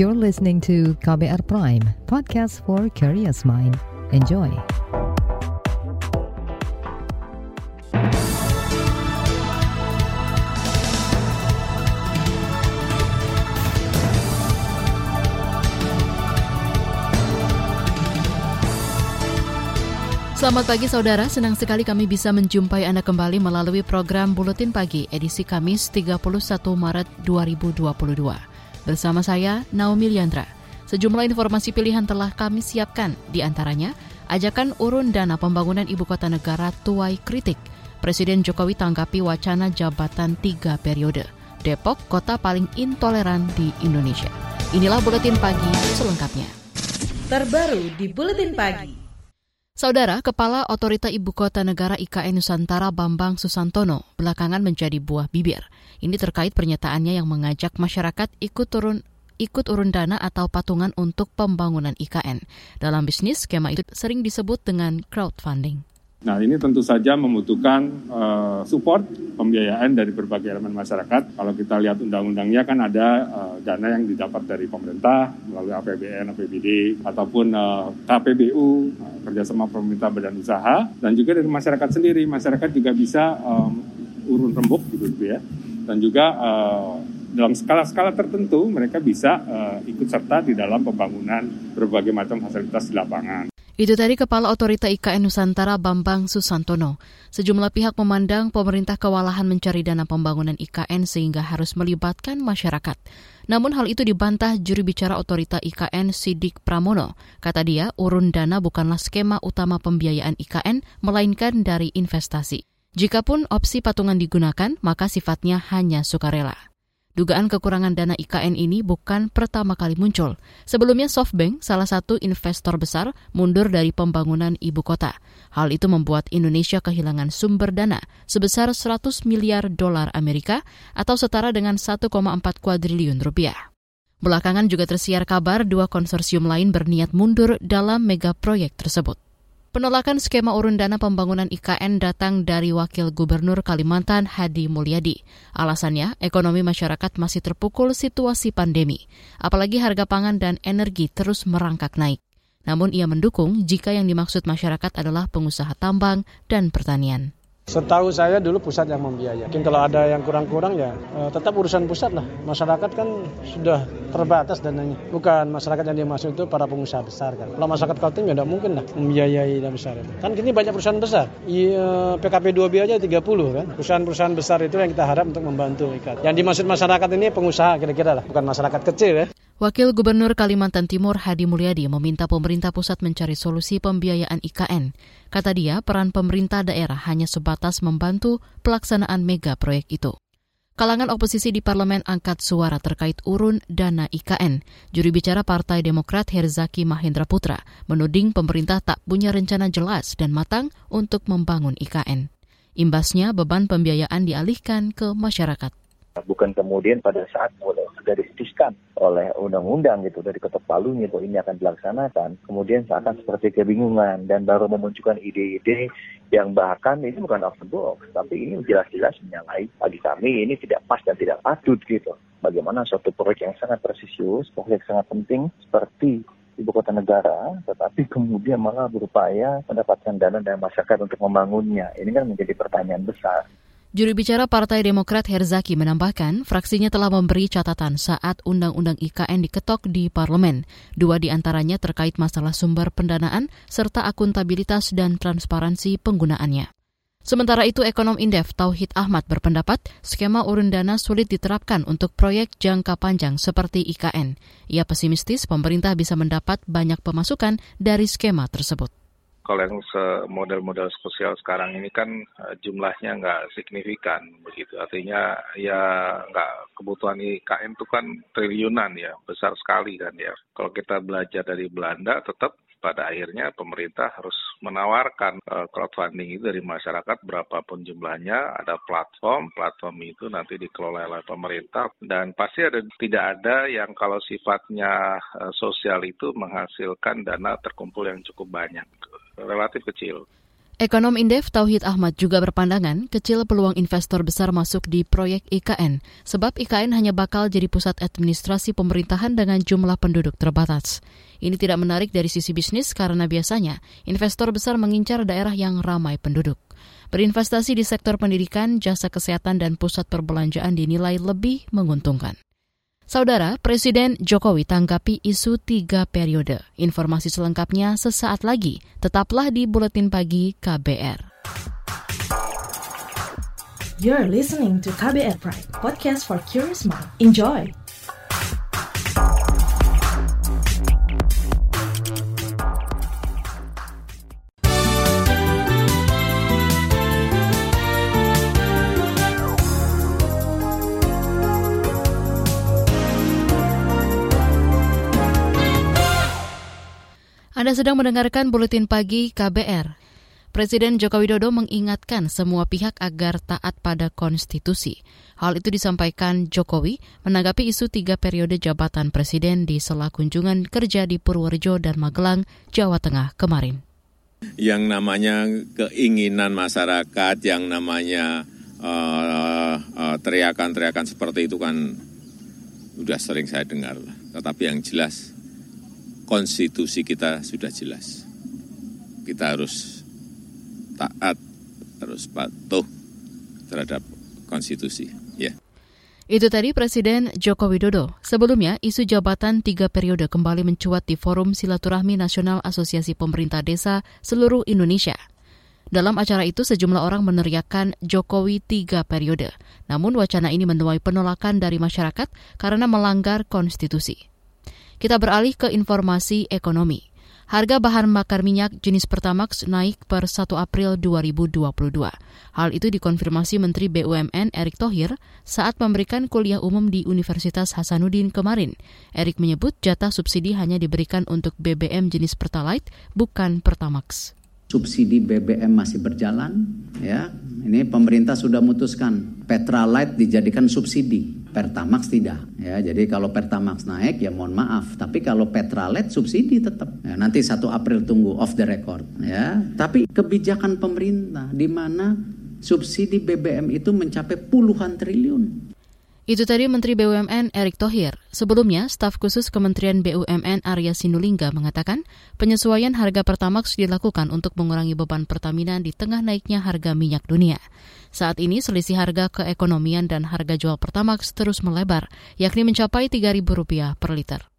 You're listening to KBR Prime, podcast for curious mind. Enjoy. Selamat pagi saudara, senang sekali kami bisa menjumpai Anda kembali melalui program Buletin Pagi edisi Kamis 31 Maret 2022. Bersama saya, Naomi Liandra. Sejumlah informasi pilihan telah kami siapkan, di antaranya ajakan urun dana pembangunan ibu kota negara tuai kritik. Presiden Jokowi tanggapi wacana jabatan tiga periode. Depok, kota paling intoleran di Indonesia. Inilah Buletin Pagi selengkapnya. Terbaru di Buletin Pagi. Saudara, Kepala Otorita Ibu Kota Negara IKN Nusantara Bambang Susantono belakangan menjadi buah bibir. Ini terkait pernyataannya yang mengajak masyarakat ikut turun ikut urun dana atau patungan untuk pembangunan IKN. Dalam bisnis, skema itu sering disebut dengan crowdfunding. Nah ini tentu saja membutuhkan uh, support pembiayaan dari berbagai elemen masyarakat. Kalau kita lihat undang-undangnya kan ada uh, dana yang didapat dari pemerintah melalui APBN, APBD, ataupun uh, KPBU, uh, kerjasama pemerintah badan usaha, dan juga dari masyarakat sendiri. Masyarakat juga bisa um, urun rembuk gitu, gitu ya. Dan juga uh, dalam skala-skala tertentu mereka bisa uh, ikut serta di dalam pembangunan berbagai macam fasilitas di lapangan. Itu tadi Kepala Otorita IKN Nusantara Bambang Susantono. Sejumlah pihak memandang pemerintah kewalahan mencari dana pembangunan IKN sehingga harus melibatkan masyarakat. Namun hal itu dibantah juri bicara Otorita IKN Sidik Pramono. Kata dia, urun dana bukanlah skema utama pembiayaan IKN, melainkan dari investasi. Jikapun opsi patungan digunakan, maka sifatnya hanya sukarela. Dugaan kekurangan dana IKN ini bukan pertama kali muncul. Sebelumnya SoftBank, salah satu investor besar, mundur dari pembangunan ibu kota. Hal itu membuat Indonesia kehilangan sumber dana sebesar 100 miliar dolar Amerika atau setara dengan 1,4 kuadriliun rupiah. Belakangan juga tersiar kabar dua konsorsium lain berniat mundur dalam mega proyek tersebut. Penolakan skema urun dana pembangunan IKN datang dari Wakil Gubernur Kalimantan Hadi Mulyadi. Alasannya, ekonomi masyarakat masih terpukul situasi pandemi, apalagi harga pangan dan energi terus merangkak naik. Namun ia mendukung jika yang dimaksud masyarakat adalah pengusaha tambang dan pertanian. Setahu saya dulu pusat yang membiayai. Mungkin kalau ada yang kurang-kurang ya eh, tetap urusan pusat lah. Masyarakat kan sudah terbatas dananya. Bukan masyarakat yang dimaksud itu para pengusaha besar kan. Kalau masyarakat Kaltim ya tidak mungkin lah membiayai dan besar itu. Kan kini banyak perusahaan besar. Iya, PKP 2B aja 30 kan. Perusahaan-perusahaan besar itu yang kita harap untuk membantu ikat. Yang dimaksud masyarakat ini pengusaha kira-kira lah, bukan masyarakat kecil ya. Wakil Gubernur Kalimantan Timur Hadi Mulyadi meminta pemerintah pusat mencari solusi pembiayaan IKN. Kata dia, peran pemerintah daerah hanya sebatas membantu pelaksanaan mega proyek itu. Kalangan oposisi di parlemen angkat suara terkait urun dana IKN. Juri bicara Partai Demokrat Herzaki Mahendra Putra menuding pemerintah tak punya rencana jelas dan matang untuk membangun IKN. Imbasnya beban pembiayaan dialihkan ke masyarakat bukan kemudian pada saat mulai sudah diputuskan oleh undang-undang gitu dari ketok palunya bahwa ini akan dilaksanakan kemudian seakan seperti kebingungan dan baru memunculkan ide-ide yang bahkan ini bukan off the box tapi ini jelas-jelas menyalahi bagi kami ini tidak pas dan tidak patut gitu bagaimana suatu proyek yang sangat presisius proyek sangat penting seperti ibu kota negara, tetapi kemudian malah berupaya mendapatkan dana dari masyarakat untuk membangunnya. Ini kan menjadi pertanyaan besar. Juru bicara Partai Demokrat Herzaki menambahkan, fraksinya telah memberi catatan saat Undang-Undang IKN diketok di parlemen. Dua di antaranya terkait masalah sumber pendanaan serta akuntabilitas dan transparansi penggunaannya. Sementara itu, ekonom Indef Tauhid Ahmad berpendapat skema urun dana sulit diterapkan untuk proyek jangka panjang seperti IKN. Ia pesimistis pemerintah bisa mendapat banyak pemasukan dari skema tersebut kalau yang model-model sosial sekarang ini kan uh, jumlahnya nggak signifikan begitu. Artinya ya nggak kebutuhan IKN itu kan triliunan ya, besar sekali kan ya. Kalau kita belajar dari Belanda tetap pada akhirnya pemerintah harus menawarkan uh, crowdfunding itu dari masyarakat berapapun jumlahnya ada platform platform itu nanti dikelola oleh pemerintah dan pasti ada tidak ada yang kalau sifatnya uh, sosial itu menghasilkan dana terkumpul yang cukup banyak relatif kecil. Ekonom Indef Tauhid Ahmad juga berpandangan kecil peluang investor besar masuk di proyek IKN, sebab IKN hanya bakal jadi pusat administrasi pemerintahan dengan jumlah penduduk terbatas. Ini tidak menarik dari sisi bisnis karena biasanya investor besar mengincar daerah yang ramai penduduk. Berinvestasi di sektor pendidikan, jasa kesehatan, dan pusat perbelanjaan dinilai lebih menguntungkan. Saudara, Presiden Jokowi tanggapi isu tiga periode. Informasi selengkapnya sesaat lagi. Tetaplah di Buletin Pagi KBR. You're listening to KBR Pride, podcast for curious mind. Enjoy! Anda sedang mendengarkan Buletin Pagi KBR. Presiden Joko Widodo mengingatkan semua pihak agar taat pada konstitusi. Hal itu disampaikan Jokowi menanggapi isu tiga periode jabatan presiden di sela kunjungan kerja di Purworejo dan Magelang, Jawa Tengah kemarin. Yang namanya keinginan masyarakat, yang namanya uh, uh, teriakan-teriakan seperti itu kan sudah sering saya dengar. Tetapi yang jelas konstitusi kita sudah jelas. Kita harus taat, harus patuh terhadap konstitusi. Ya. Itu tadi Presiden Joko Widodo. Sebelumnya, isu jabatan tiga periode kembali mencuat di Forum Silaturahmi Nasional Asosiasi Pemerintah Desa seluruh Indonesia. Dalam acara itu, sejumlah orang meneriakkan Jokowi tiga periode. Namun wacana ini menuai penolakan dari masyarakat karena melanggar konstitusi. Kita beralih ke informasi ekonomi. Harga bahan bakar minyak jenis Pertamax naik per 1 April 2022. Hal itu dikonfirmasi Menteri BUMN Erick Thohir saat memberikan kuliah umum di Universitas Hasanuddin kemarin. Erick menyebut jatah subsidi hanya diberikan untuk BBM jenis Pertalite, bukan Pertamax subsidi BBM masih berjalan ya ini pemerintah sudah memutuskan Petralite dijadikan subsidi Pertamax tidak ya. Jadi kalau Pertamax naik ya mohon maaf. Tapi kalau Petralite subsidi tetap. Ya, nanti 1 April tunggu off the record ya. Tapi kebijakan pemerintah di mana subsidi BBM itu mencapai puluhan triliun itu tadi Menteri BUMN Erick Thohir. Sebelumnya, staf khusus Kementerian BUMN Arya Sinulinga mengatakan penyesuaian harga Pertamax dilakukan untuk mengurangi beban Pertamina di tengah naiknya harga minyak dunia. Saat ini selisih harga keekonomian dan harga jual Pertamax terus melebar, yakni mencapai Rp3.000 per liter.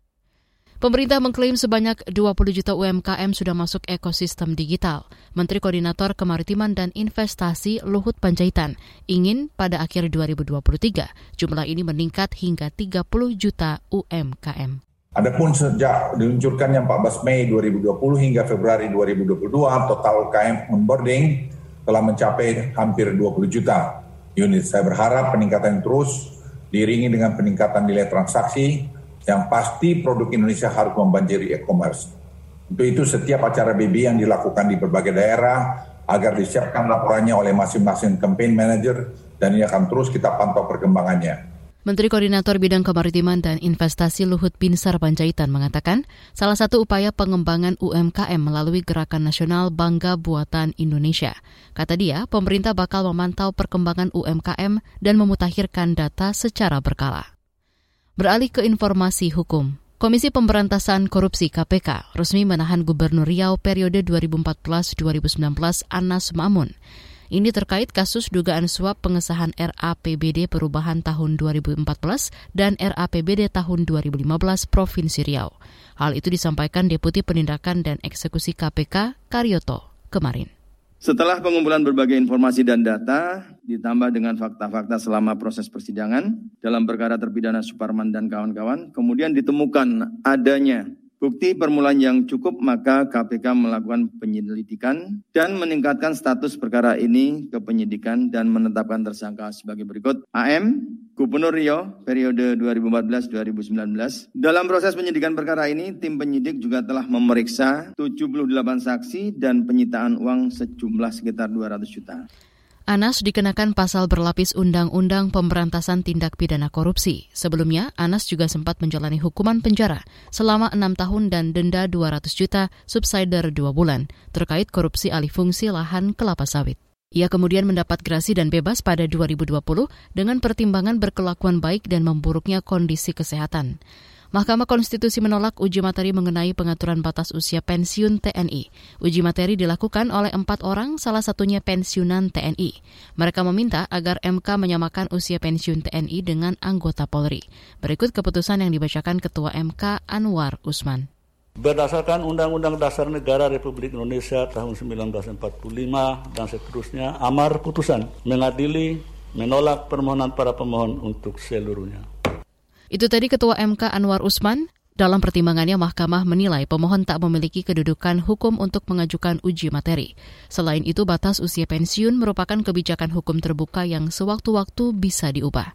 Pemerintah mengklaim sebanyak 20 juta UMKM sudah masuk ekosistem digital. Menteri Koordinator Kemaritiman dan Investasi Luhut Panjaitan ingin pada akhir 2023 jumlah ini meningkat hingga 30 juta UMKM. Adapun sejak diluncurkannya 14 Mei 2020 hingga Februari 2022, total UKM onboarding telah mencapai hampir 20 juta unit. Saya berharap peningkatan terus diiringi dengan peningkatan nilai transaksi yang pasti produk Indonesia harus membanjiri e-commerce. Untuk itu setiap acara BB yang dilakukan di berbagai daerah agar disiapkan laporannya oleh masing-masing campaign manager dan ini akan terus kita pantau perkembangannya. Menteri Koordinator Bidang Kemaritiman dan Investasi Luhut Binsar Panjaitan mengatakan, salah satu upaya pengembangan UMKM melalui Gerakan Nasional Bangga Buatan Indonesia. Kata dia, pemerintah bakal memantau perkembangan UMKM dan memutakhirkan data secara berkala. Beralih ke informasi hukum. Komisi Pemberantasan Korupsi KPK resmi menahan Gubernur Riau periode 2014-2019 Anas Mamun. Ini terkait kasus dugaan suap pengesahan RAPBD perubahan tahun 2014 dan RAPBD tahun 2015 Provinsi Riau. Hal itu disampaikan Deputi Penindakan dan Eksekusi KPK Karyoto kemarin. Setelah pengumpulan berbagai informasi dan data, ditambah dengan fakta-fakta selama proses persidangan dalam perkara terpidana Suparman dan kawan-kawan, kemudian ditemukan adanya Bukti permulaan yang cukup maka KPK melakukan penyelidikan dan meningkatkan status perkara ini ke penyidikan dan menetapkan tersangka sebagai berikut. AM, Gubernur Rio periode 2014-2019. Dalam proses penyidikan perkara ini, tim penyidik juga telah memeriksa 78 saksi dan penyitaan uang sejumlah sekitar 200 juta. Anas dikenakan pasal berlapis Undang-Undang Pemberantasan Tindak Pidana Korupsi. Sebelumnya, Anas juga sempat menjalani hukuman penjara selama enam tahun dan denda 200 juta subsider dua bulan terkait korupsi alih fungsi lahan kelapa sawit. Ia kemudian mendapat gerasi dan bebas pada 2020 dengan pertimbangan berkelakuan baik dan memburuknya kondisi kesehatan. Mahkamah Konstitusi menolak uji materi mengenai pengaturan batas usia pensiun TNI. Uji materi dilakukan oleh empat orang, salah satunya pensiunan TNI. Mereka meminta agar MK menyamakan usia pensiun TNI dengan anggota Polri. Berikut keputusan yang dibacakan Ketua MK Anwar Usman. Berdasarkan Undang-Undang Dasar Negara Republik Indonesia tahun 1945 dan seterusnya, amar putusan mengadili menolak permohonan para pemohon untuk seluruhnya. Itu tadi Ketua MK Anwar Usman. Dalam pertimbangannya, Mahkamah menilai pemohon tak memiliki kedudukan hukum untuk mengajukan uji materi. Selain itu, batas usia pensiun merupakan kebijakan hukum terbuka yang sewaktu-waktu bisa diubah.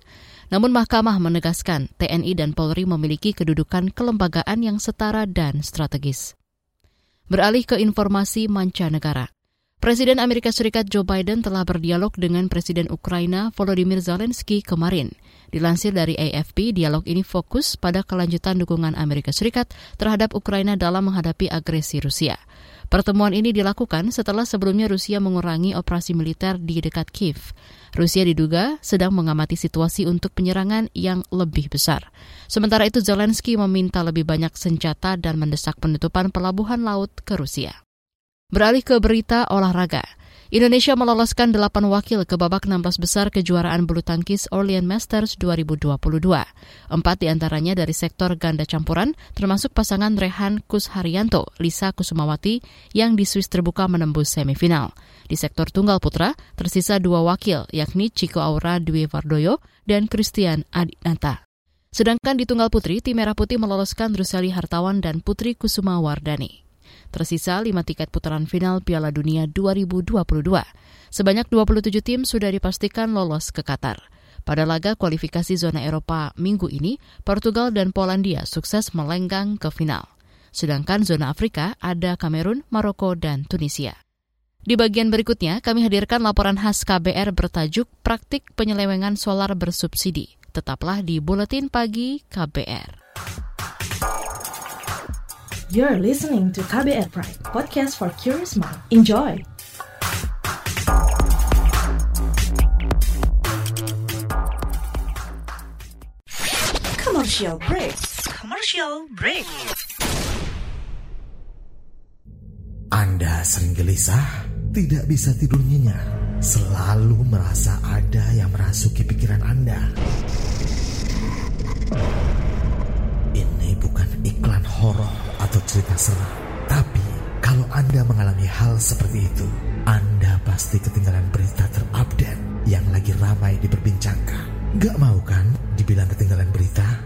Namun Mahkamah menegaskan TNI dan Polri memiliki kedudukan kelembagaan yang setara dan strategis. Beralih ke informasi mancanegara. Presiden Amerika Serikat Joe Biden telah berdialog dengan Presiden Ukraina Volodymyr Zelensky kemarin. Dilansir dari AFP, dialog ini fokus pada kelanjutan dukungan Amerika Serikat terhadap Ukraina dalam menghadapi agresi Rusia. Pertemuan ini dilakukan setelah sebelumnya Rusia mengurangi operasi militer di dekat Kiev. Rusia diduga sedang mengamati situasi untuk penyerangan yang lebih besar. Sementara itu Zelensky meminta lebih banyak senjata dan mendesak penutupan pelabuhan laut ke Rusia. Beralih ke berita olahraga. Indonesia meloloskan delapan wakil ke babak 16 besar kejuaraan bulu tangkis Orleans Masters 2022. Empat di antaranya dari sektor ganda campuran, termasuk pasangan Rehan Kusharyanto, Lisa Kusumawati, yang di Swiss terbuka menembus semifinal. Di sektor tunggal putra, tersisa dua wakil, yakni Chico Aura Dwi Vardoyo dan Christian Adinata. Sedangkan di tunggal putri, tim Merah Putih meloloskan Rusali Hartawan dan Putri Kusuma Wardani. Tersisa lima tiket putaran final Piala Dunia 2022. Sebanyak 27 tim sudah dipastikan lolos ke Qatar. Pada laga kualifikasi zona Eropa minggu ini, Portugal dan Polandia sukses melenggang ke final. Sedangkan zona Afrika ada Kamerun, Maroko, dan Tunisia. Di bagian berikutnya, kami hadirkan laporan khas KBR bertajuk Praktik Penyelewengan Solar Bersubsidi. Tetaplah di Buletin Pagi KBR. You're listening to KBR Pride, podcast for curious mind. Enjoy! Commercial break. Commercial break. Anda sering gelisah, tidak bisa tidur nyenyak, selalu merasa ada yang merasuki pikiran Anda. Ini bukan iklan horor atau cerita seram. Tapi kalau Anda mengalami hal seperti itu, Anda pasti ketinggalan berita terupdate yang lagi ramai diperbincangkan. Gak mau kan dibilang ketinggalan berita?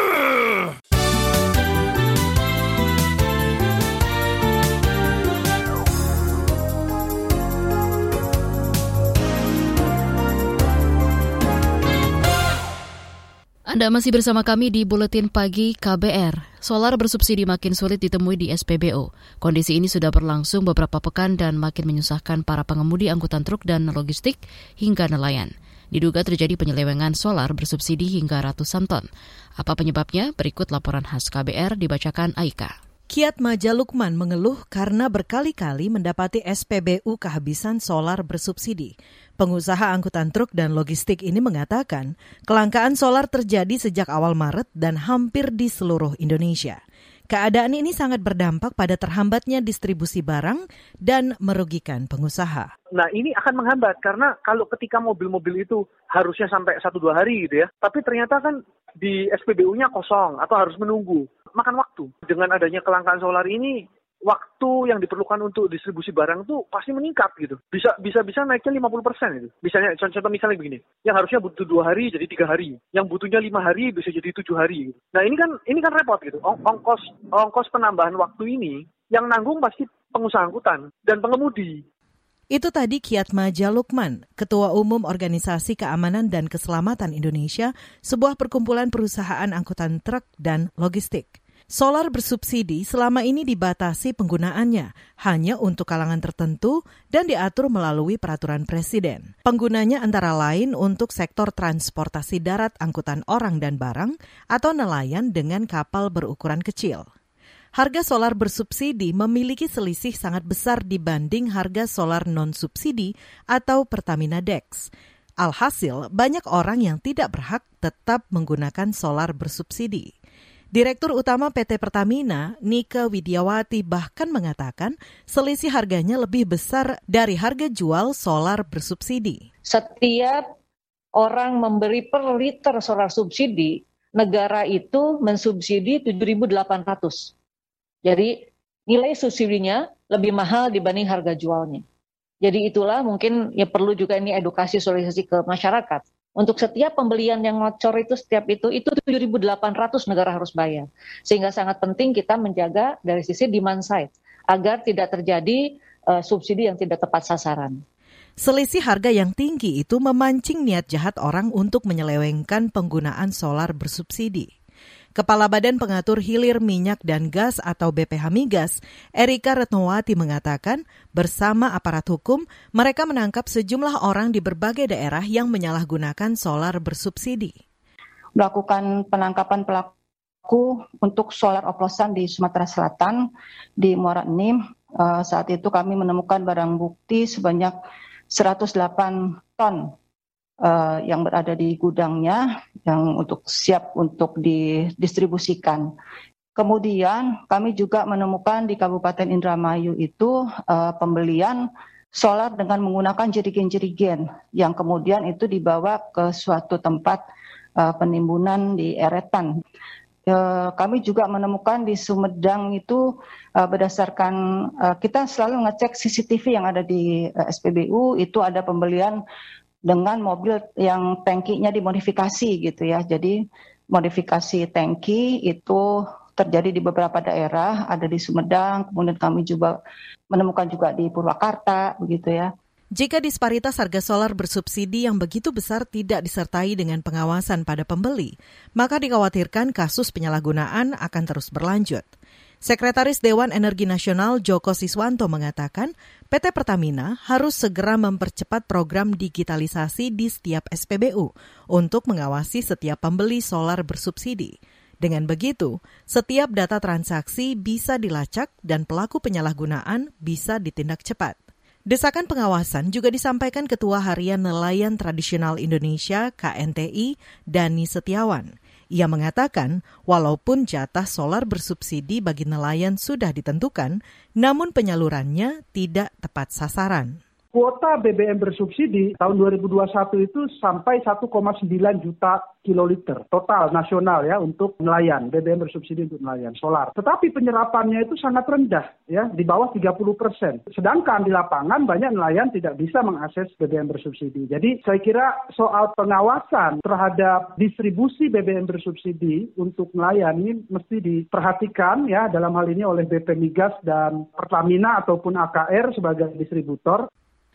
Anda masih bersama kami di Buletin Pagi KBR. Solar bersubsidi makin sulit ditemui di SPBU. Kondisi ini sudah berlangsung beberapa pekan dan makin menyusahkan para pengemudi angkutan truk dan logistik hingga nelayan. Diduga terjadi penyelewengan solar bersubsidi hingga ratusan ton. Apa penyebabnya? Berikut laporan khas KBR dibacakan Aika. Kiat Maja Lukman mengeluh karena berkali-kali mendapati SPBU kehabisan solar bersubsidi. Pengusaha angkutan truk dan logistik ini mengatakan kelangkaan solar terjadi sejak awal Maret dan hampir di seluruh Indonesia. Keadaan ini sangat berdampak pada terhambatnya distribusi barang dan merugikan pengusaha. Nah ini akan menghambat karena kalau ketika mobil-mobil itu harusnya sampai satu dua hari gitu ya, tapi ternyata kan di SPBU-nya kosong atau harus menunggu makan waktu. Dengan adanya kelangkaan solar ini, waktu yang diperlukan untuk distribusi barang tuh pasti meningkat gitu. Bisa bisa bisa naiknya 50 persen itu. Misalnya contoh misalnya begini, yang harusnya butuh dua hari jadi tiga hari, yang butuhnya lima hari bisa jadi tujuh hari. Gitu. Nah ini kan ini kan repot gitu. ongkos ongkos penambahan waktu ini yang nanggung pasti pengusaha angkutan dan pengemudi. Itu tadi Kiatmaja Lukman, Ketua Umum Organisasi Keamanan dan Keselamatan Indonesia, sebuah perkumpulan perusahaan angkutan truk dan logistik. Solar bersubsidi selama ini dibatasi penggunaannya hanya untuk kalangan tertentu dan diatur melalui peraturan presiden. Penggunanya antara lain untuk sektor transportasi darat angkutan orang dan barang atau nelayan dengan kapal berukuran kecil. Harga solar bersubsidi memiliki selisih sangat besar dibanding harga solar non-subsidi atau Pertamina Dex. Alhasil, banyak orang yang tidak berhak tetap menggunakan solar bersubsidi. Direktur Utama PT Pertamina, Nika Widiawati bahkan mengatakan selisih harganya lebih besar dari harga jual solar bersubsidi. Setiap orang memberi per liter solar subsidi, negara itu mensubsidi 7.800. Jadi nilai subsidinya lebih mahal dibanding harga jualnya. Jadi itulah mungkin ya perlu juga ini edukasi sosialisasi ke masyarakat untuk setiap pembelian yang ngocor itu setiap itu itu 7.800 negara harus bayar. Sehingga sangat penting kita menjaga dari sisi demand side agar tidak terjadi uh, subsidi yang tidak tepat sasaran. Selisih harga yang tinggi itu memancing niat jahat orang untuk menyelewengkan penggunaan solar bersubsidi. Kepala Badan Pengatur Hilir Minyak dan Gas atau BPH Migas, Erika Retnowati mengatakan bersama aparat hukum mereka menangkap sejumlah orang di berbagai daerah yang menyalahgunakan solar bersubsidi. Melakukan penangkapan pelaku untuk solar oplosan di Sumatera Selatan di Muara Enim. Eh, saat itu kami menemukan barang bukti sebanyak 108 ton uh, yang berada di gudangnya yang untuk siap untuk didistribusikan. Kemudian kami juga menemukan di Kabupaten Indramayu itu uh, pembelian solar dengan menggunakan jerigen-jerigen yang kemudian itu dibawa ke suatu tempat uh, penimbunan di Eretan. Uh, kami juga menemukan di Sumedang itu uh, berdasarkan uh, kita selalu ngecek CCTV yang ada di uh, SPBU itu ada pembelian dengan mobil yang tangkinya dimodifikasi gitu ya. Jadi modifikasi tangki itu terjadi di beberapa daerah, ada di Sumedang, kemudian kami juga menemukan juga di Purwakarta begitu ya. Jika disparitas harga solar bersubsidi yang begitu besar tidak disertai dengan pengawasan pada pembeli, maka dikhawatirkan kasus penyalahgunaan akan terus berlanjut. Sekretaris Dewan Energi Nasional Joko Siswanto mengatakan PT Pertamina harus segera mempercepat program digitalisasi di setiap SPBU untuk mengawasi setiap pembeli solar bersubsidi. Dengan begitu, setiap data transaksi bisa dilacak dan pelaku penyalahgunaan bisa ditindak cepat. Desakan pengawasan juga disampaikan Ketua Harian Nelayan Tradisional Indonesia KNTI, Dani Setiawan. Ia mengatakan, walaupun jatah solar bersubsidi bagi nelayan sudah ditentukan, namun penyalurannya tidak tepat sasaran kuota BBM bersubsidi tahun 2021 itu sampai 1,9 juta kiloliter total nasional ya untuk nelayan BBM bersubsidi untuk nelayan solar. Tetapi penyerapannya itu sangat rendah ya di bawah 30 persen. Sedangkan di lapangan banyak nelayan tidak bisa mengakses BBM bersubsidi. Jadi saya kira soal pengawasan terhadap distribusi BBM bersubsidi untuk nelayan ini mesti diperhatikan ya dalam hal ini oleh BP Migas dan Pertamina ataupun AKR sebagai distributor.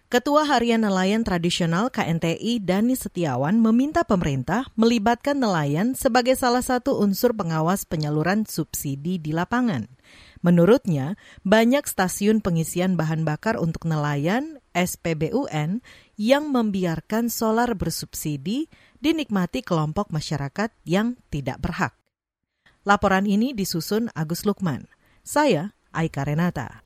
Ketua Harian Nelayan Tradisional KNTI Dani Setiawan meminta pemerintah melibatkan nelayan sebagai salah satu unsur pengawas penyaluran subsidi di lapangan. Menurutnya, banyak stasiun pengisian bahan bakar untuk nelayan SPBUN yang membiarkan solar bersubsidi dinikmati kelompok masyarakat yang tidak berhak. Laporan ini disusun Agus Lukman. Saya Aika Renata.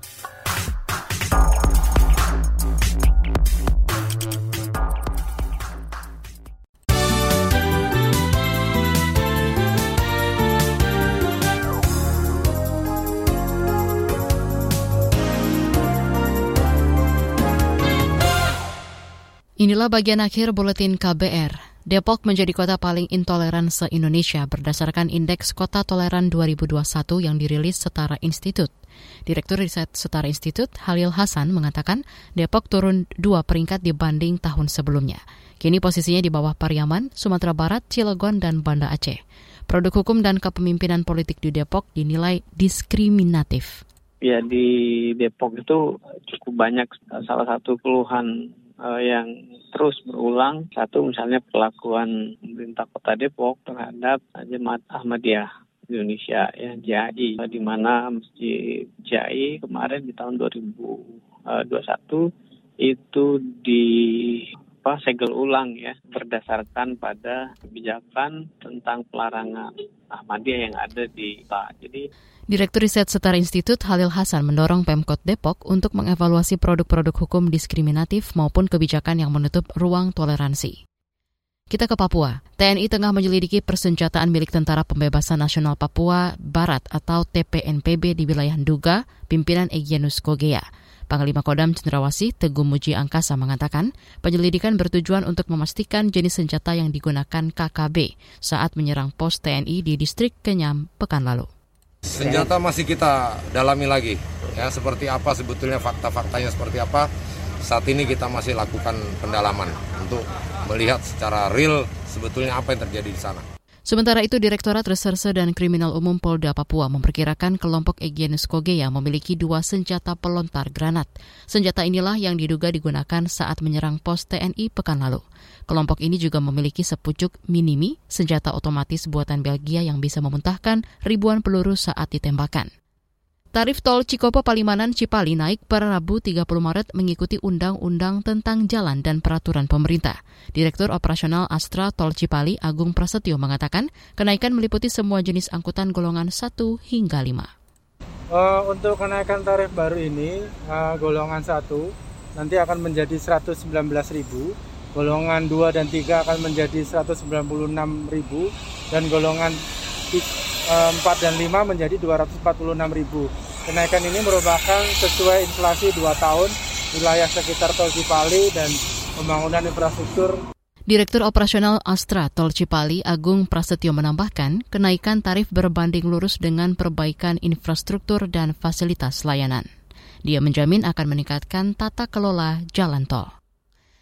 Inilah bagian akhir buletin KBR. Depok menjadi kota paling intoleran se-Indonesia berdasarkan Indeks Kota Toleran 2021 yang dirilis Setara Institut. Direktur Riset Setara Institut, Halil Hasan, mengatakan Depok turun dua peringkat dibanding tahun sebelumnya. Kini posisinya di bawah Pariaman, Sumatera Barat, Cilegon, dan Banda Aceh. Produk hukum dan kepemimpinan politik di Depok dinilai diskriminatif. Ya di Depok itu cukup banyak salah satu keluhan uh, yang terus berulang. Satu misalnya perlakuan pemerintah kota Depok terhadap jemaat Ahmadiyah Indonesia ya JAI di mana Masjid JAI kemarin di tahun 2021 itu di apa segel ulang ya berdasarkan pada kebijakan tentang pelarangan Ahmadiyah yang ada di Pak. Jadi Direktur Riset Setara Institut Halil Hasan mendorong Pemkot Depok untuk mengevaluasi produk-produk hukum diskriminatif maupun kebijakan yang menutup ruang toleransi. Kita ke Papua. TNI tengah menyelidiki persenjataan milik Tentara Pembebasan Nasional Papua Barat atau TPNPB di wilayah Duga, pimpinan Egyanus Kogea. Panglima Kodam Cendrawasih Teguh Muji Angkasa mengatakan penyelidikan bertujuan untuk memastikan jenis senjata yang digunakan KKB saat menyerang pos TNI di distrik Kenyam pekan lalu. Senjata masih kita dalami lagi, ya seperti apa sebetulnya fakta-faktanya seperti apa. Saat ini kita masih lakukan pendalaman untuk melihat secara real sebetulnya apa yang terjadi di sana. Sementara itu, Direktorat Reserse dan Kriminal Umum Polda Papua memperkirakan kelompok Egyanus Kogea memiliki dua senjata pelontar granat. Senjata inilah yang diduga digunakan saat menyerang pos TNI pekan lalu. Kelompok ini juga memiliki sepucuk minimi, senjata otomatis buatan Belgia yang bisa memuntahkan ribuan peluru saat ditembakkan. Tarif tol Cikopo Palimanan Cipali naik per Rabu 30 Maret mengikuti Undang-Undang tentang Jalan dan Peraturan Pemerintah. Direktur Operasional Astra Tol Cipali Agung Prasetyo mengatakan kenaikan meliputi semua jenis angkutan golongan 1 hingga 5. Uh, eh, untuk kenaikan tarif baru ini, uh, golongan 1 nanti akan menjadi 119.000, golongan 2 dan 3 akan menjadi 196.000, dan golongan 4 dan 5 menjadi 246 ribu. Kenaikan ini merupakan sesuai inflasi 2 tahun wilayah sekitar Tol Cipali dan pembangunan infrastruktur. Direktur Operasional Astra Tol Cipali Agung Prasetyo menambahkan, kenaikan tarif berbanding lurus dengan perbaikan infrastruktur dan fasilitas layanan. Dia menjamin akan meningkatkan tata kelola jalan tol.